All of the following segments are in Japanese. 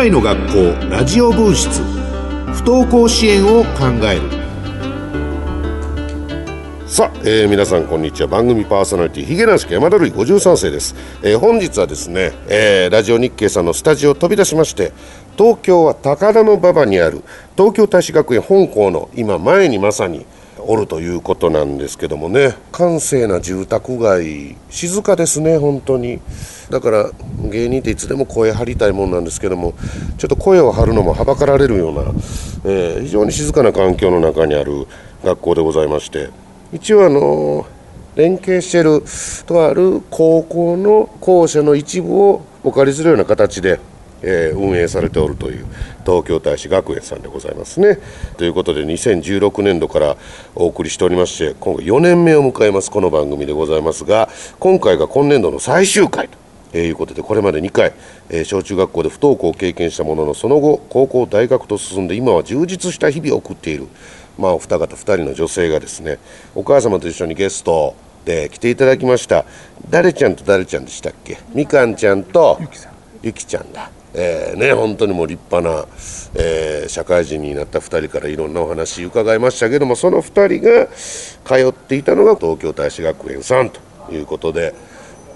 来の学校ラジオ分室。不登校支援を考える。さあ、えー、皆さんこんにちは。番組パーソナリティヒゲ男子山田るい53世です、えー、本日はですね、えー、ラジオ日経さんのスタジオを飛び出しまして東京は高田馬場にある東京大使学園本校の今前にまさにおるということなんですけどもね。閑静な住宅街静かですね本当に。だから芸人っていつでも声張りたいもんなんですけどもちょっと声を張るのもはばかられるような、えー、非常に静かな環境の中にある学校でございまして。一応あの連携してるとある高校の校舎の一部をお借りするような形でえー、運営されておるという東京大使学園さんでございますね。ということで2016年度からお送りしておりまして今回4年目を迎えますこの番組でございますが今回が今年度の最終回ということでこれまで2回、えー、小中学校で不登校を経験したもののその後高校大学と進んで今は充実した日々を送っている、まあ、お二方2人の女性がですねお母様と一緒にゲストで来ていただきました。誰ちゃんと誰ちゃんでしたっけ？みかんちゃんとゆきちゃんだえー、ね、本当にもう立派な、えー、社会人になった2人からいろんなお話伺いましたけどもその2人が通っていたのが東京大使学園さんということで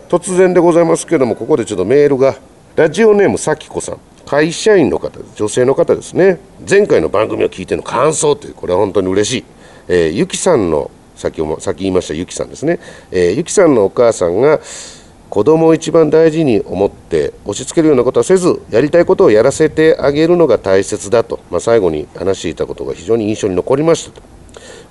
突然でございますけどもここでちょっとメールがラジオネームさきこさん会社員の方女性の方ですね。前回の番組を聞いての感想というこれは本当に嬉しい、えー、ゆきさんの先も先言いましたゆきさんですね、えー、ゆきさんのお母さんが子供を一番大事に思って押し付けるようなことはせずやりたいことをやらせてあげるのが大切だと、まあ、最後に話していたことが非常に印象に残りましたと。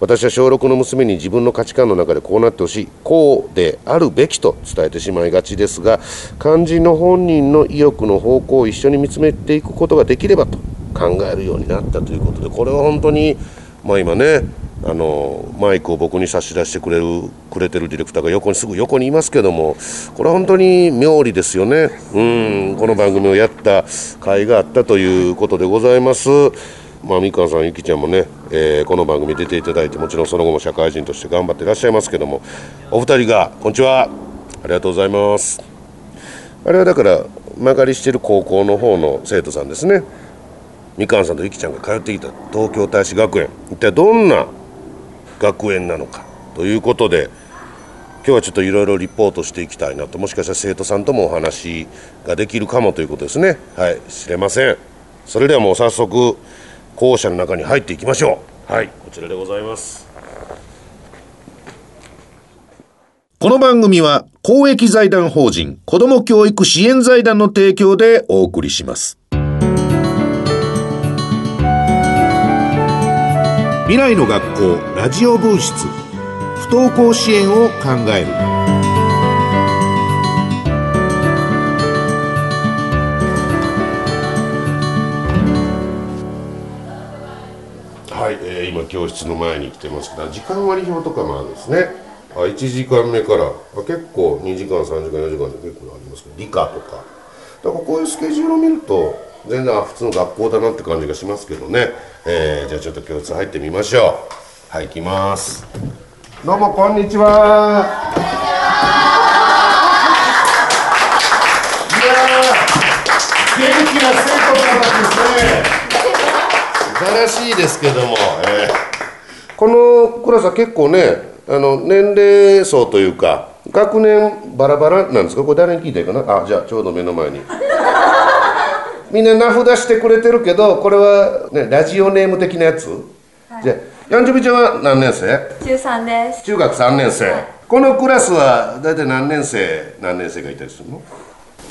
私は小6の娘に自分の価値観の中でこうなってほしいこうであるべきと伝えてしまいがちですが肝心の本人の意欲の方向を一緒に見つめていくことができればと考えるようになったということでこれは本当にまあ今ねあのマイクを僕に差し出してくれるくれてるディレクターが横にすぐ横にいますけどもこれは本当に妙利ですよね。うんこの番組をやった甲斐があったということでございます。まあみかんさんゆきちゃんもね、えー、この番組出ていただいてもちろんその後も社会人として頑張っていらっしゃいますけどもお二人がこんにちは。ありがとうございます。あれはだから曲がりしてる高校の方の生徒さんですね。みかんさんとゆきちゃんが通っていた東京大使学園。一体どんな学園なのかということで今日はちょっといろいろリポートしていきたいなと。もしかしたら生徒さんともお話ができるかもということですね。はい知れません。それではもう早速校舎の中に入っていきましょう。はい。こちらでございます。この番組は公益財団法人子ども教育支援財団の提供でお送りします未来の学校ラジオ分室。不登校支援を考える。はい、えー、今教室の前に来てます。けど時間割表とかもあるんですね。あ1時間目からあ結構2時間3時間4時間で結構ありますけど理科とか。だからこういうスケジュールを見ると全然普通の学校だなって感じがしますけどね、えー、じゃあちょっと教室入ってみましょう。はい行きます。どうもこんにちは。いや元気な生徒さんですね。素晴らしいですけども、えー、このクラスは結構ねあの年齢層というか学年バラバラなんですか？これ誰に聞いたいかな？あじゃあちょうど目の前にみんな名札してくれてるけどこれは、ね、ラジオネーム的なやつ、はい、じゃヤンジョビちゃんは何年生？中3です。中学3年生、はい、このクラスは大体何年生何年生がいたりするの？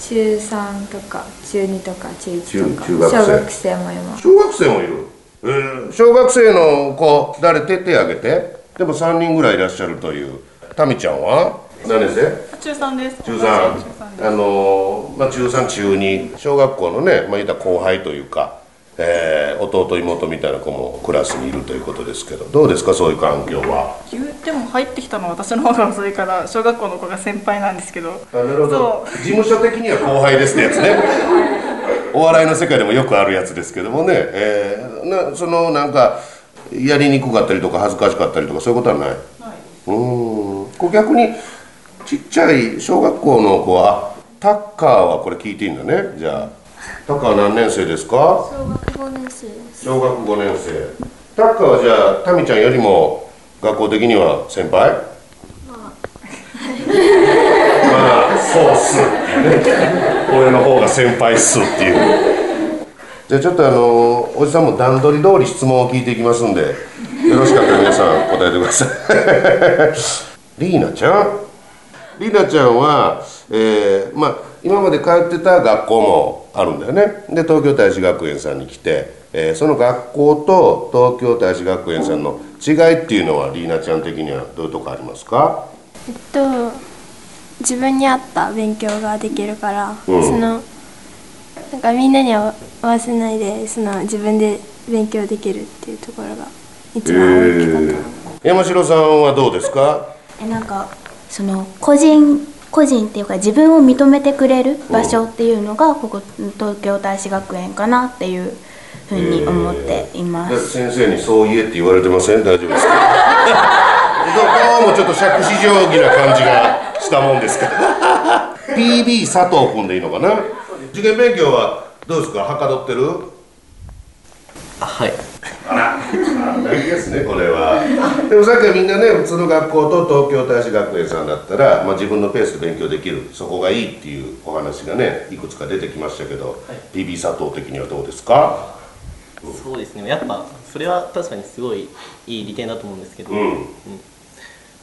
中3とか中2とか中1とか。中学小学生もいます。小学生もいる、えー、小学生の子誰手手挙げて？でも3人ぐらいいらっしゃるという。タミちゃんは？何年生中3です。中3あのまあ、中3中2小学校のね、まあ、言った後輩というか、えー、弟妹みたいな子もクラスにいるということですけどどうですか？そういう環境は。言っても入ってきたのは私の方が遅いから小学校の子が先輩なんですけど。なるほど。事務所的には後輩ですってやつね。お笑いの世界でもよくあるやつですけどもね、えー、なそのなんかやりにくかったりとか恥ずかしかったりとかそういうことはない、はい、うん。逆にちっちゃい小学校の子はタッカーはこれ聞いていいんだね。じゃあタッカーは何年生ですか？小学5年生です。小学5年生。タッカーはじゃあタミちゃんよりも学校的には先輩？まあ。そうっす。っていうね俺の方が先輩っすっていう。じゃあちょっとあのおじさんも段取り通り質問を聞いていきますんでよろしかったら皆さん答えてください。リーナちゃん？リーナちゃんは、えーまあ今まで通ってた学校もあるんだよね。で東京大使学園さんに来て、えーその学校と東京大使学園さんの違いっていうのはリーナちゃん的にはどういうとこありますか？えっと自分に合った勉強ができるから、うん。そのなんかみんなに合わせないでその自分で勉強できるっていうところが一番大きかった、山城さんはどうですか？えなんかその個人個人っていうか自分を認めてくれる場所っていうのがここ東京大使学園かなっていうふうに思っています。先生にそう言えって言われてません？大丈夫ですか？どうもちょっと杓子定規な感じがしたもんですか？ら PB 佐藤君でいいのかな？受験勉強はどうですか？はかどってる？はいあら大事ですねこれは。でもさっきはみんなね普通の学校と東京大使学園さんだったら、まあ、自分のペースで勉強できるそこがいいっていうお話がねいくつか出てきましたけど、PB 佐藤的にはどうですか？そうですね。やっぱそれは確かにすごいいい利点だと思うんですけど、うん。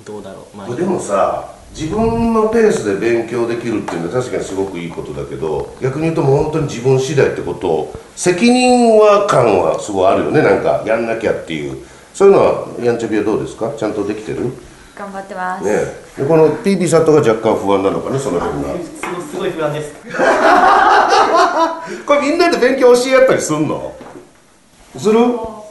どうだろう。まあ。でもさ自分のペースで勉強できるっていうのは確かにすごくいいことだけど逆に言うともう本当に自分次第ってこと責任は感はすごいあるよね。なんかやんなきゃっていう。そういうのはやんちゃびはどうですか？ちゃんとできてる？ね頑張ってます、え。でこの PB 佐藤が若干不安なのかね？その辺がすごすごい不安です。これみんなで勉強教え合ったりすんの？する？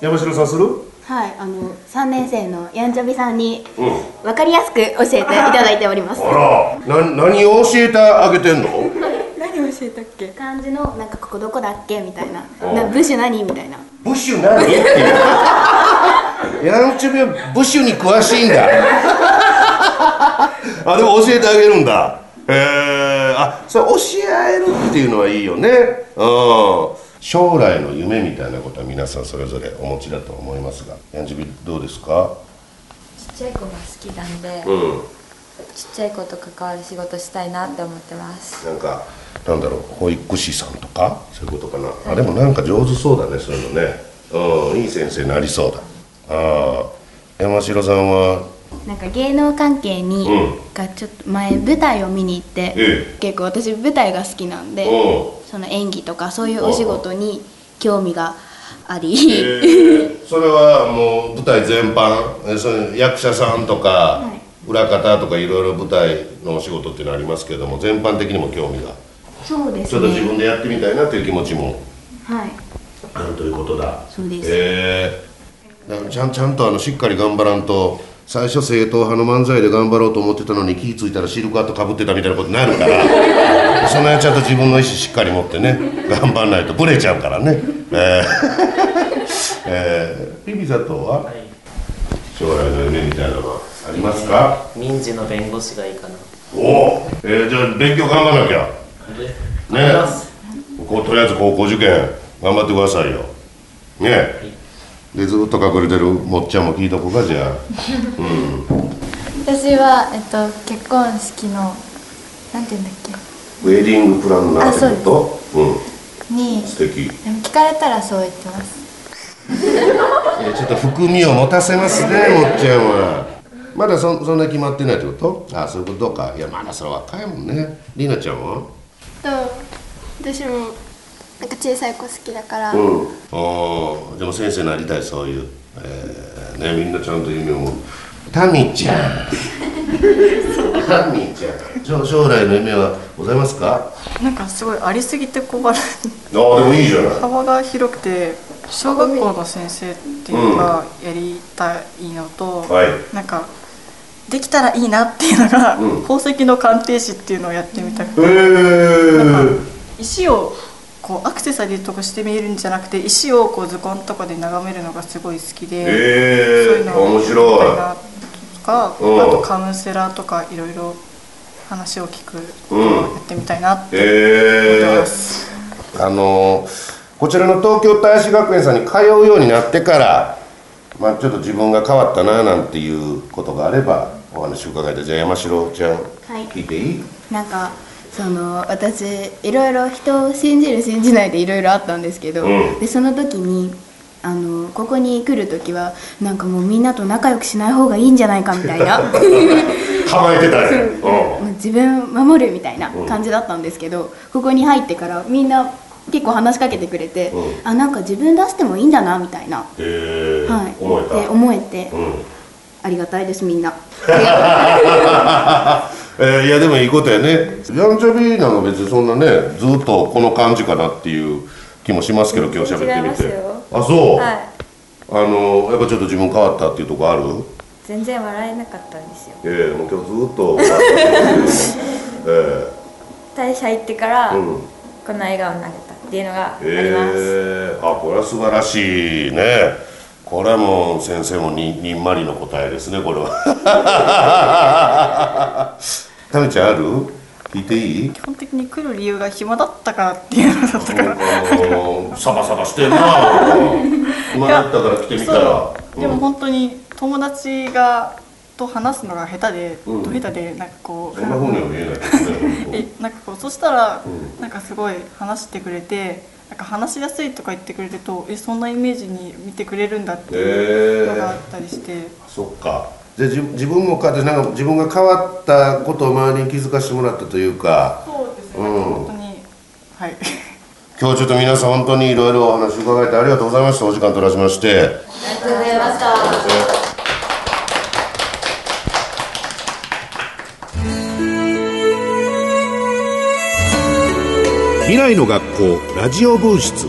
山城さんする？はい、あの3年生のやんちゃびさんにうん分かりやすく教えていただいております。あらな何を教えてあげてんの？何教えたっけ？漢字のなんかここどこだっけみたいな。うん。な部首何みたいな。ブッシュ何？っ ていうヤンチュビはブッシュに詳しいんだ。あでも教えてあげるんだ。へえあそれ教え合えるっていうのはいいよね。うん将来の夢みたいなことは皆さんそれぞれお持ちだと思いますがヤンチュビどうですか？ちっちゃい子が好きなんで、うん。ちっちゃい子と関わる仕事したいなって思ってます。なんかなんだろう保育士さんとか？そういうことかな、あでもなんか上手そうだねそういうのね。うんいい先生になりそうだ。ああ山城さんはなんか芸能関係に、うん。がちょっと前舞台を見に行って、え結構私舞台が好きなんで、うその演技とかそういうお仕事に興味があり、えーそれはもう舞台全般えその役者さんとか、裏方とかいろいろ舞台のお仕事っていうのありますけども全般的にも興味が。そうですちょっと自ね。分でやってみたいなという気持ちも。はい。あるということだ。そうです。ええ。だからちゃんちゃんとあのしっかり頑張らんと最初正統派の漫才で頑張ろうと思ってたのに気付いたらシルクハットかぶってたみたいなことになるから その辺ちゃんと自分の意思しっかり持ってね頑張んないとブレちゃうからね。えー、えー、ピピ佐藤は？はい将来の夢みたいなのはありますか？民事の弁護士がいいかな。おお、えー、じゃあ勉強頑張らなきゃ。でね。こうとりあえず高校受験頑張ってくださいよ。ねでずっと隠れてるもっちゃんも聞いとこうかじゃあ。私は、えっと、結婚式のなんて言うんだっウェディングプランナーってこと？うん。けに素敵。でも聞かれたらそう言ってます。いやちょっと含みを持たせますね もっちゃんは。まだそそんな決まってないってこと？あそういうことか。いやまだそれ若いもんね。りなちゃんは？と私もなんか小さい子好きだから、うん。ああでも先生になりたいそういう、えー、ねみんなちゃんと夢を。タミちゃん。タミちゃん。将将来の夢はございますか？なんかすごいありすぎて困る。ああでもいいじゃない。幅が広くて小学校の先生っていうのがやりたいのと、はい。なんかできたらいいなっていうのが、うん。宝石の鑑定士っていうのをやってみたくて。へえ石をこうアクセサリーとかして見えるんじゃなくて石をこう図鑑とかで眺めるのがすごい好きで、そうへえいうのを面やりたい白なとか、うん。あとカウンセラーとかいろいろ話を聞くことをやってみたいなって思ってえます。あのこちらの東京大使学園さんに通うようになってからまあちょっと自分が変わったななんていうことがあればお話伺いたい。じゃあ山城ちゃん、聞いていい？なんかその私いろいろ人を信じる信じないでいろいろあったんですけど、うん。でその時にあのここに来る時はなんかもうみんなと仲良くしない方がいいんじゃないかみたいな。構えてた自分守るみたいな感じだったんですけど、ここに入ってからみんな結構話しかけてくれて、うん。あなんか自分出してもいいんだなみたいな、はい、思えた。で思えて、うん。ありがたいですみんな。えーいやでもいいことやね。ヤンチャビなんか別にそんなねずっとこの感じかなっていう気もしますけど今日喋ってみて。あそう、はい。あのやっぱちょっと自分変わったっていうとこある？全然笑えなかったんですよ。ええもう今日ずっと。え大社行ってから、えうん。この笑顔になれたっていうのがあります、ええ。あこれは素晴らしいね。これはもう先生もににんまりの答えですねこれは タミちゃんある聞いていい？基本的に来る理由が暇だったからっていうのだったから。あのサバサバしてんな今 だったから来てみたら。そう。でも本当に友達がと話すのが下手で、うん。下手でなんかこうそんなふうには見えないけど。なんかこうそしたら、うん。なんかすごい話してくれてなんか話しやすいとか言ってくれるとえそんなイメージに見てくれるんだっていうのがあったりして、当そっかで自自分もかってなんか自分が変わったことを周りに気づかせてもらったというか。そうですね、うん。本当に。はい。今日ちょっと皆さん本当にいろいろお話伺えてありがとうございました。お時間取らせまして。ありがとうございました未来の学校ラジオ分室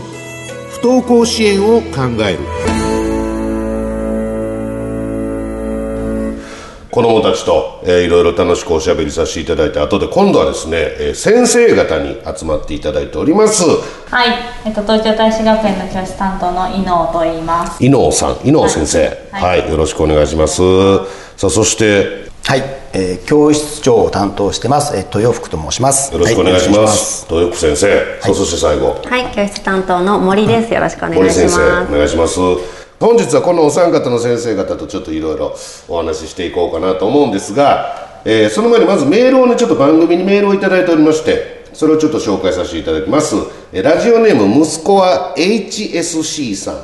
不登校支援を考える子供たちと、えーいろいろ楽しくおしゃべりさせていただいて後で今度はですね、えー先生方に集まっていただいております。はい、えっと、東京大使学園の教師担当の伊能と言います。伊能さん。伊能先生。は、はい。いよろしくお願いします。さあそしてはい、えー教室長を担当してます、えー豊福と申します。よろしくお願いしはます、豊福先生、さあそして最後。はい、教室担当の森です。よろしくお願いし森先生ます。お願いします本日はこのお三方の先生方とちょっといろいろお話ししていこうかなと思うんですが、えーその前にまずメールをねちょっと番組にメールをいただいておりましてそれをちょっと紹介させていただきます、ラジオネーム息子は HSC さん、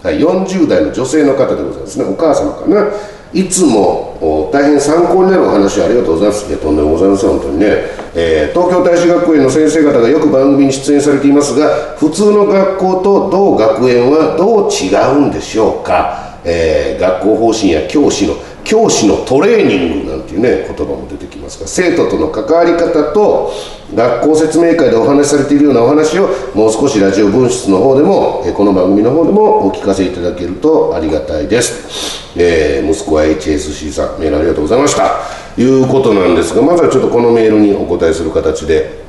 はい、40代の女性の方でございますね。お母様かな。いつも大変参考になるお話ありがとうございます。いやとんでもございません本当にね、えー東京大使学園の先生方がよく番組に出演されていますが普通の学校と同学園はどう違うんでしょうか、えー学校方針や教師の教師のトレーニングなんていうね言葉も出てきますが生徒との関わり方と学校説明会でお話しされているようなお話をもう少しラジオ分室の方でもこの番組の方でもお聞かせいただけるとありがたいです、えー息子は HSC さんメールありがとうございました。いうことなんですがまずはちょっとこのメールにお答えする形で。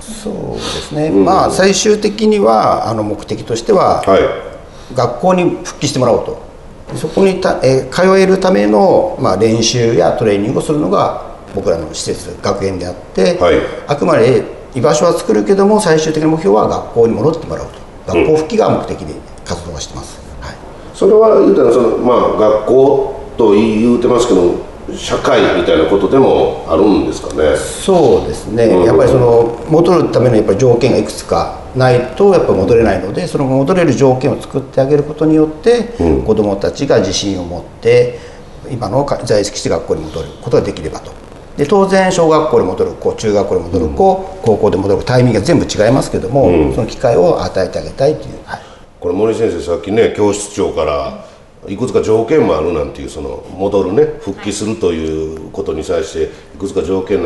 そうですね、まあ最終的にはあの目的としては、はい。学校に復帰してもらおうと。そこにた、えー通えるための、まあ、練習やトレーニングをするのが僕らの施設学園であって、はい。あくまで居場所は作るけども最終的な目標は学校に戻ってもらうと。学校復帰が目的で活動はしてます、はい。それは言うたらそのまあ学校と言うてますけど社会みたいなことでもあるんですかね。そうですね、うん。やっぱりその戻るためのやっぱり条件がいくつかないとやっぱり戻れないのでその戻れる条件を作ってあげることによって、うん。子どもたちが自信を持って今のか在籍して学校に戻ることができればと。で当然小学校に戻る子中学校に戻る子、高校で戻るタイミングが全部違いますけども、うん。その機会を与えてあげたいという、はいこれ森先生さっきね教室長からいくつか条件もあるなんていうその戻るね復帰するということに際していくつか条件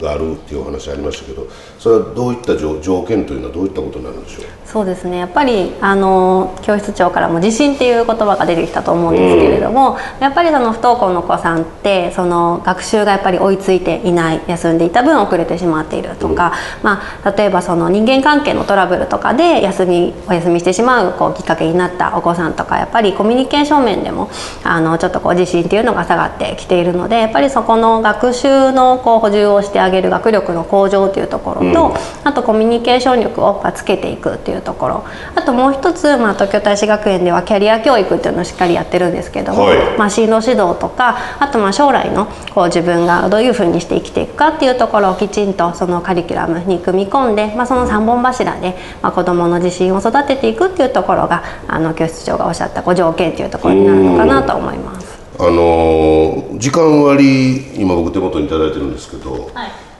があるっていうお話ありましたけどそれはどういった条条件というのはどういったことになるんでしょう？そうですね。やっぱりあの教室長からも自信っていう言葉が出てきたと思うんですけれども、やっぱりその不登校の子さんってその学習がやっぱり追いついていない休んでいた分遅れてしまっているとか、まあ、例えばその人間関係のトラブルとかで休みお休みしてしまうこうきっかけになったお子さんとかやっぱりコミュニケーション面でもあのちょっとこう自信っていうのが下がってきているのでやっぱりそこの学習のこう補充をしてああげる学力の向上というところと、うんあとコミュニケーション力をまあつけていくっていうところ。あともう一つ、まあ、東京大使学園ではキャリア教育っていうのをしっかりやってるんですけども、はい。まあ、進路指導とかあとまあ将来のこう自分がどういうふうにして生きていくかっていうところをきちんとそのカリキュラムに組み込んで、まあ、その3本柱で、まあ、子どもの自信を育てていくっていうところがあの教室長がおっしゃったこう条件っていうところになるのかなと思います。あのー時間割今僕手元に頂いてるんですけど、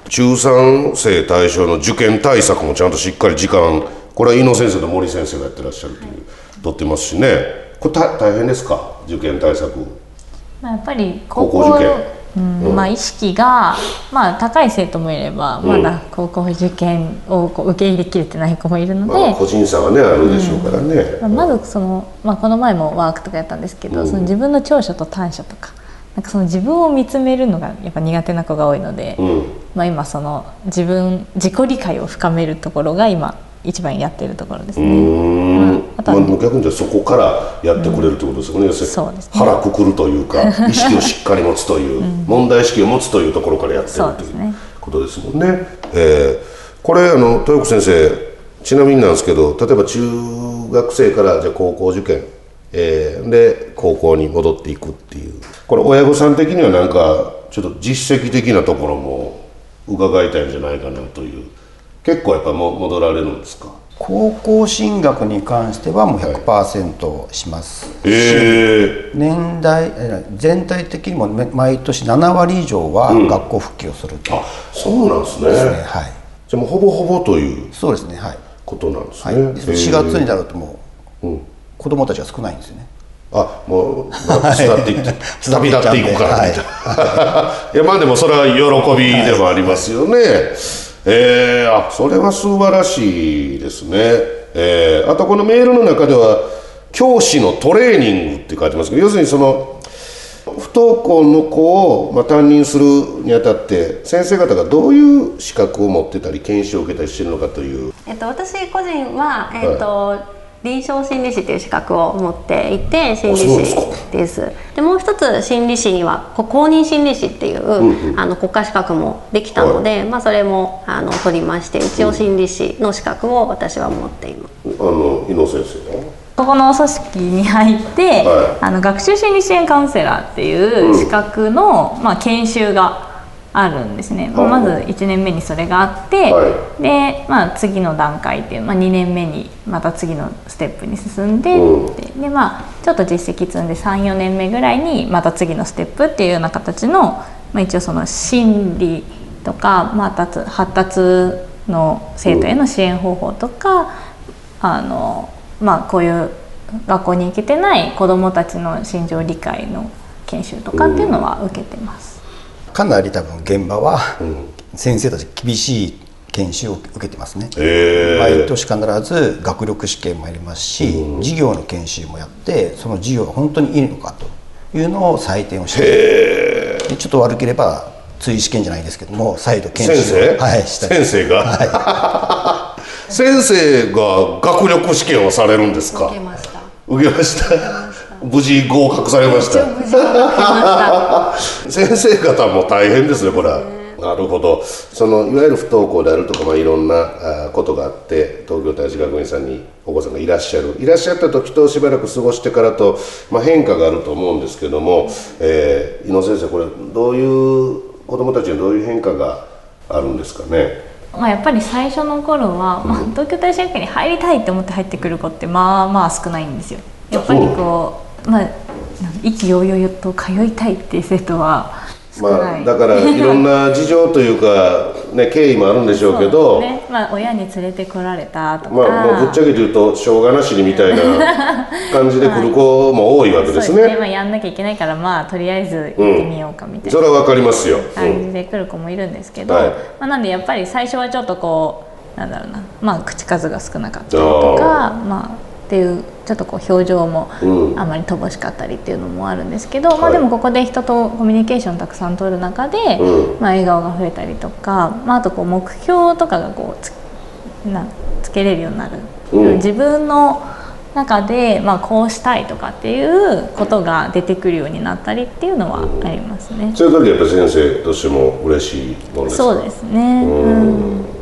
中3生対象の受験対策もちゃんとしっかり時間これは井野先生と森先生がやってらっしゃるという、取ってますしね。これ大大変ですか？受験対策。まあ、やっぱり高高校校受験。うんうん。まあ、意識が、まあ、高い生徒もいれば、うん。まだ高校受験をこう受け入れきれてない子もいるので、まあ個人差がねあるでしょうからね、まあまずその、まあ、この前もワークとかやったんですけど、うん。その自分の長所と短所とかなんかその自分を見つめるのがやっぱ苦手な子が多いので、うんまあ、今その自分自己理解を深めるところが今一番やってるところですね。ん。まああとはまあ、逆に言うとそこからやってくれるってことですよね、うですね。腹くくるというか 意識をしっかり持つという、問題意識を持つというところからやってるというねことですもんね。えーこれあの豊子先生ちなみになんですけど例えば中学生からじゃあ高校受験、えーで高校に戻っていくっていう。これ親御さん的にはなんかちょっと実績的なところも伺いたいんじゃないかなという。結構やっぱも戻られるんですか？高校進学に関してはもう100%します。し、え年代え全体的にもめ毎年7割以上はうん。学校復帰をすると、あそうなんですね。ですねはい。じゃあもうほぼほぼというそうですねはい、ことなんですはい、ね、で4月になるともう、うん。子供たちが少ないんですよねあもう、まあ、巣立っていって旅立っていくからみたいな、はいい、やまあでもそれは喜びでもありますよね、えーあそれは素晴らしいですね、えーあとこのメールの中では教師のトレーニングって書いてますけど要するにその不登校の子を、まあ、担任するにあたって先生方がどういう資格を持ってたり研修を受けたりしてるのかという。えっと、私個人は、えっと臨床心理士という資格を持っていて心理士す。ですでもう一つ心理士にはこ公認心理士っていう、んうん。あの国家資格もできたので、まあ、それもあの取りまして一応心理士の資格を私は持っています。あの伊野先生は？ここの組織に入って、はあの学習心理支援カウンセラーっていう資格の、まあ、研修があるんですね、まあまず1年目にそれがあって、はで、まあ、次の段階っていう、まあ、2年目にまた次のステップに進んで、うん。ででまあちょっと実績積んで34年目ぐらいにまた次のステップっていうような形の、まあ、一応その心理とか、まあ、発達の生徒への支援方法とか、あのまあこういう学校に行けてない子どもたちの心情理解の研修とかっていうのは受けてます。かなり多分現場はうん。先生たち厳しい研修を受けてますね、えー。毎年必ず学力試験もやりますし、授業の研修もやってその授業が本当にいいのかというのを採点をして。でちょっと悪ければ追試験じゃないですけども再度研先修を生、はい、したり。先生が、先生が学力試験をされるんですか？受けました。受けました無事合格されました。先生方も大変ですねこれは、なるほど。そのいわゆる不登校であるとか、まあ、いろんなことがあって東京大使学園さんにお子さんがいらっしゃる。いらっしゃった時としばらく過ごしてからと、まあ、変化があると思うんですけども、えー、井野先生これどういう子どもたちにどういう変化があるんですかね？まあ、やっぱり最初の頃は、まあ、東京大使学園に入りたいって思って入ってくる子ってまあまあ少ないんですよ。やっぱりこうまあ意気揚々と通いたいっていう生徒は少まあ。だからいろんな事情というか、ね、経緯もあるんでしょうけどね。まあ、親に連れてこられたとか、まあ、もうぶっちゃけて言うとしょうがなしにみたいな 感じで来る子も多いわけですね。そうですね、まあ、やんなきゃいけないからまあとりあえず行ってみようかみたいなそれはわかりますよ。感じで来る子もいるんですけど、はい。まあ、なんでやっぱり最初はちょっとこうなんだろうな、まあ、口数が少なかったりとかまあ、っていうちょっとこう表情もうん。あまり乏しかったりっていうのもあるんですけど、まあ、はいでもここで人とコミュニケーションたくさん取る中で、うん。まあ、笑顔が増えたりとか、まあ、あとこう目標とかがこうつなつけれるようになる、うん。自分の中で、まあ、こうしたいとかっていうことが出てくるようになったりっていうのはありますね。そういう時やっぱ先生としても嬉しいものですか？そうですね、うん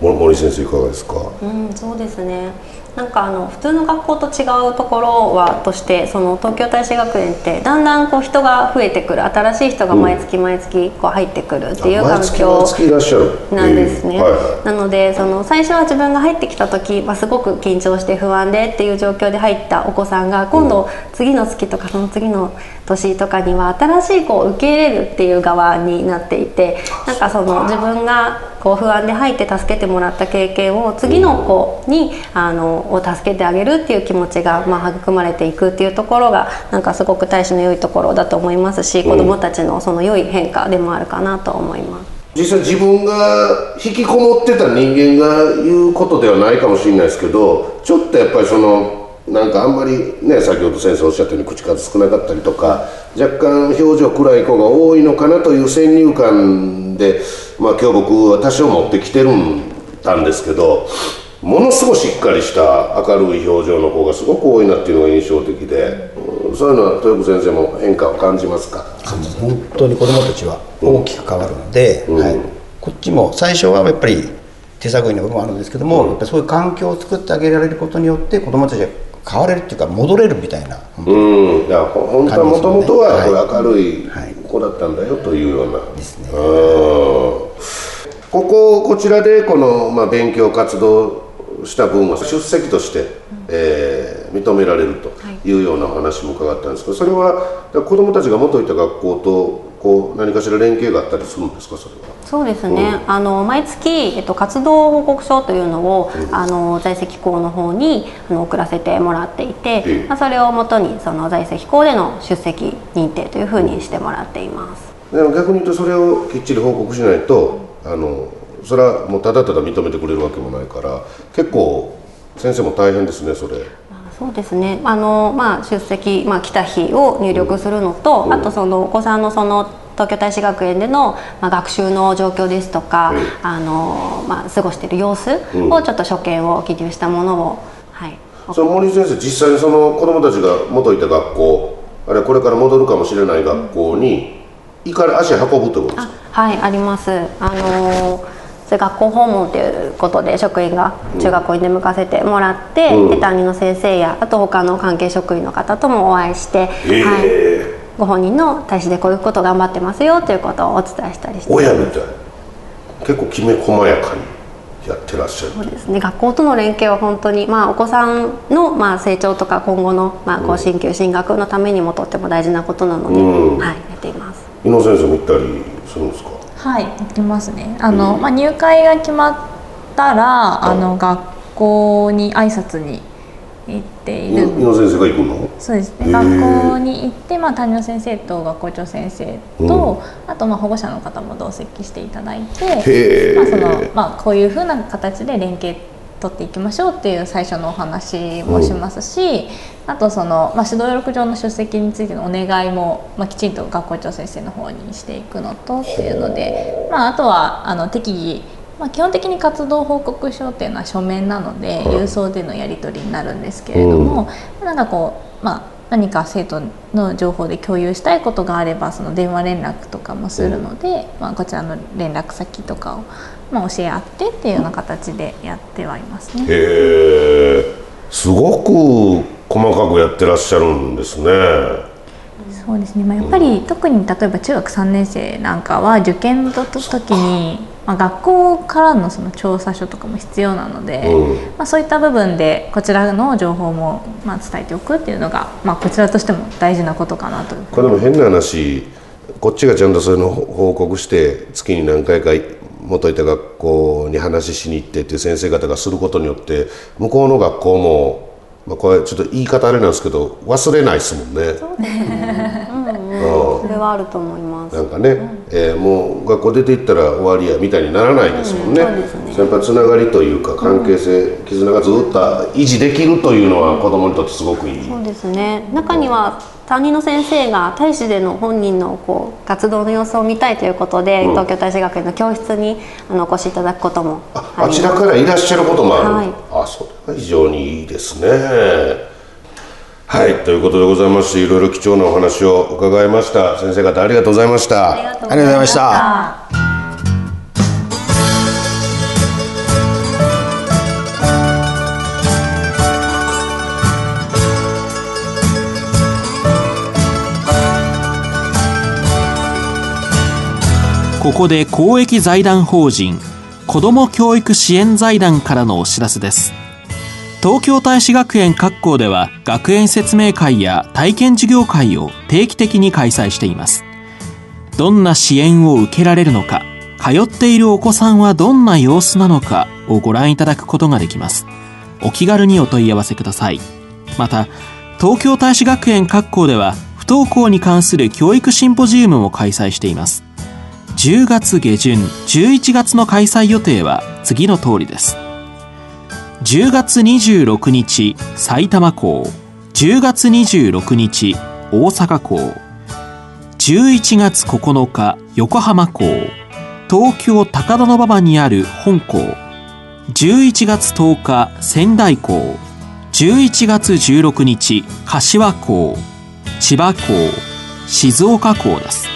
森先生いかがですか、うん、そうですね。なんかあの普通の学校と違うところはとしてその東京大使学園ってだんだんこう人が増えてくる。新しい人が毎月毎月こう入ってくるっていう環境なんですね。なのでその最初は自分が入ってきた時、まあ、すごく緊張して不安でっていう状況で入ったお子さんが今度次の月とかその次の年とかには新しい子を受け入れるっていう側になっていてなんかその自分がこう不安で入って助けてもらった経験を次の子にあのを助けてあげるっていう気持ちが、まあ、育まれていくっていうところがなんかすごく大使の良いところだと思いますし、子どもたちのその良い変化でもあるかなと思います。実際自分が引きこもってた人間が言うことではないかもしれないですけどちょっとやっぱりそのなんかあんまりね先ほど先生おっしゃったように口数少なかったりとか若干表情暗い子が多いのかなという先入観で、まあ、今日僕は多少持ってきてるんたんですけどものすごいしっかりした明るい表情の子がすごく多いなっていうのが印象的でそういうのは豊子先生も変化を感じますか？本当に子どもたちは大きく変わるので、うん、はい、こっちも最初はやっぱり手探りの部分もあるんですけども、うん、そういう環境を作ってあげられることによって子どもたちが変われるっていうか戻れるみたいな。うん。いや本当はもともとは明るい子だったんだよというような、はい、ですね。こここちらでこの、まあ、勉強活動した分は出席として、えー、認められるとい。うような話も伺ったんです。けどそれは子どもたちが元いた学校とこう何かしら連携があったりするんですか？それは。そうですね、うん、あの毎月、えっと、活動報告書というのを、うん、あの在籍校の方にあの送らせてもらっていて、うん、まあ、それをもとにその在籍校での出席認定というふうにしてもらっています、でも逆に言うとそれをきっちり報告しないとあのそれはもうただただ認めてくれるわけもないから結構先生も大変ですねそれ。そうですね。あの、まあ、出席、まあ、来た日を入力するのと、うん、あとそのお子さんのその東京大使学園での、まあ、学習の状況ですとか、うん、あのまあ、過ごしている様子をちょっと所見を記入したものを、はい、その森先生実際にその子どもたちが元いた学校あるいはこれから戻るかもしれない学校に行かれ足運ぶということですか？はいあります。あのそれ学校訪問ということで職員が中学校に出向かせてもらって、うん、で担任の先生やあと他の関係職員の方ともお会いして、はい、ご本人の大使でこういうこと頑張ってますよということをお伝えしたりして。親みたい。結構きめ細やかにやってらっしゃる。そうですね。学校との連携は本当に、まあ、お子さんの、まあ、成長とか今後の、まあ、こう進級進学のためにもとっても大事なことなので、うん、はい、やっています。井野先生も行ったりするんですか？はい行きますね。あの、まあ、入会が決まったらあの学校に挨拶に行っている。先生が行くの？そうですね。学校に行って、まあ、担任の先生と学校長先生と、うん、あとまあ保護者の方も同席していただいて、まあそのまあ、こういうふうな形で連携取っていきましょうっていう最初のお話もしますし、うん、あとその、まあ、指導要録上の出席についてのお願いも、まあ、きちんと学校長先生の方にしていくのとっていうので、まあ、あとはあの適宜まあ、基本的に活動報告書っていうのは書面なので郵送でのやり取りになるんですけれども、うん、なんかこう、まあ、何か生徒の情報で共有したいことがあればその電話連絡とかもするので、まあ、こちらの連絡先とかをまあ、教え合ってっていうような形でやってはいますね。へえ。すごく細かくやってらっしゃるんですね。そうですね、まあ、やっぱり、特に例えば中学3年生なんかは受験の時に、まあ、学校からのその調査書とかも必要なので、うん、まあ、そういった部分でこちらの情報もまあ伝えておくっていうのが、まあ、こちらとしても大事なことかなと。これでも変な話こっちがちゃんとそういうの報告して月に何回か元いた学校に話しに行ってっていう先生方がすることによって向こうの学校も、まあ、これちょっと言い方あれなんですけど忘れないですもんね。そうねうん、それはあると思います。なんかね、うん、えー、もう学校出て行ったら終わりやみたいにならないですもんね。うん、ね。やっぱつながりというか関係性、うん、絆がずっと維持できるというのは子供にとってすごくいい。そうですね。中には担任の先生が大使での本人のこう活動の様子を見たいということで、うん、東京大使学園の教室にあのお越しいただくこともああちらからいらっしゃることもある、はい、あそう非常にいいですねはい。ということでございましていろいろ貴重なお話を伺いました。先生方ありがとうございました。ありがとうありがとうございました。ここで公益財団法人子ども教育支援財団からのお知らせです東京大使学園各校では学園説明会や体験授業会を定期的に開催しています。どんな支援を受けられるのか通っているお子さんはどんな様子なのかをご覧いただくことができます。お気軽にお問い合わせください。また東京大使学園各校では不登校に関する教育シンポジウムも開催しています。10月下旬11月の開催予定は次の通りです。10月26日埼玉校10月26日大阪校11月9日横浜校東京高田馬場にある本校11月10日仙台校11月16日柏校千葉校静岡校です。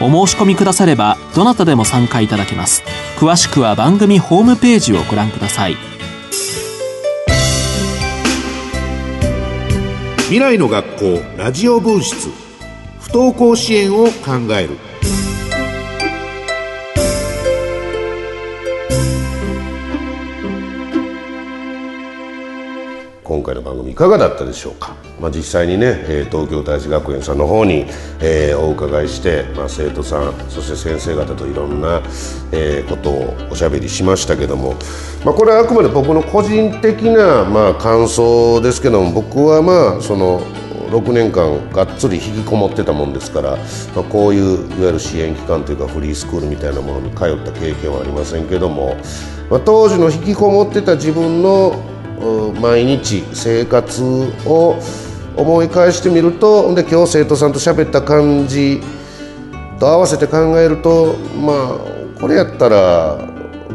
お申し込みくださればどなたでも参加いただけます。詳しくは番組ホームページをご覧ください。未来の学校ラジオ分室。不登校支援を考える。今回の番組いかがだったでしょうか、まあ、実際にね、えー東京大使学園さんの方に、えーお伺いして、まあ、生徒さんそして先生方といろんな、えーことをおしゃべりしましたけども、まあ、これはあくまで僕の個人的な、まあ、感想ですけども僕はまあその6年間がっつり引きこもってたもんですから、まあ、こういういわゆる支援機関というかフリースクールみたいなものに通った経験はありませんけども、まあ、当時の引きこもってた自分の毎日生活を思い返してみるとで今日生徒さんと喋った感じと合わせて考えるとまあこれやったら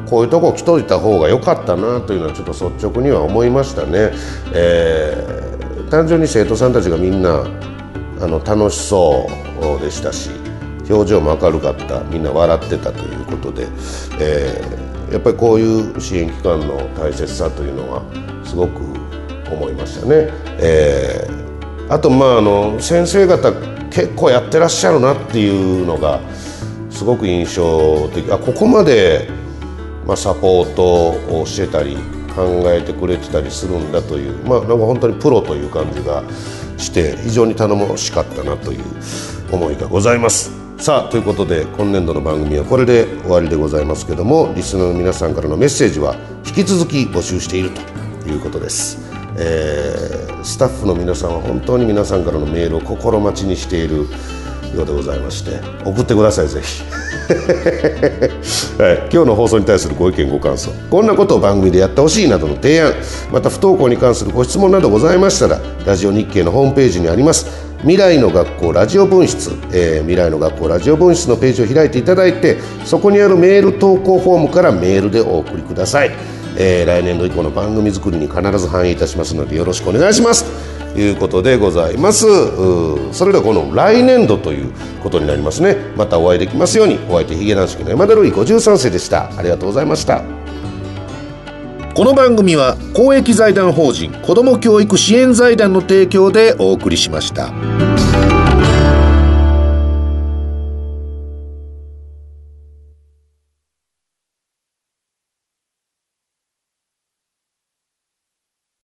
こういうとこ来といた方が良かったなというのはちょっと率直には思いましたね。えー単純に生徒さんたちがみんなあの楽しそうでしたし表情も明るかったみんな笑ってたということで、えーやっぱりこういう支援機関の大切さというのはすごく思いましたね。えーあとまああの先生方結構やってらっしゃるなっていうのがすごく印象的あここまで、まあ、サポートをしてたり考えてくれてたりするんだというまあなんか本当にプロという感じがして非常に頼もしかったなという思いがございます。さあということで今年度の番組はこれで終わりでございますけどもリスナーの皆さんからのメッセージは引き続き募集しているということです。えースタッフの皆さんは本当に皆さんからのメールを心待ちにしているようでございまして送ってくださいぜひ、はい、今日の放送に対するご意見ご感想。こんなことを番組でやってほしいなどの提案。また不登校に関するご質問などございましたらラジオ日経のホームページにあります。未来の学校ラジオ分室、えー未来の学校ラジオ分室のページを開いていただいてそこにあるメール投稿フォームからメールでお送りください、えー来年度以降の番組作りに必ず反映いたしますのでよろしくお願いします。ということでございます。それではこの来年度ということになりますね。またお会いできますように。お相手ヒゲ男子の山田るい53世でした。ありがとうございました。この番組は公益財団法人子ども教育支援財団の提供でお送りしました。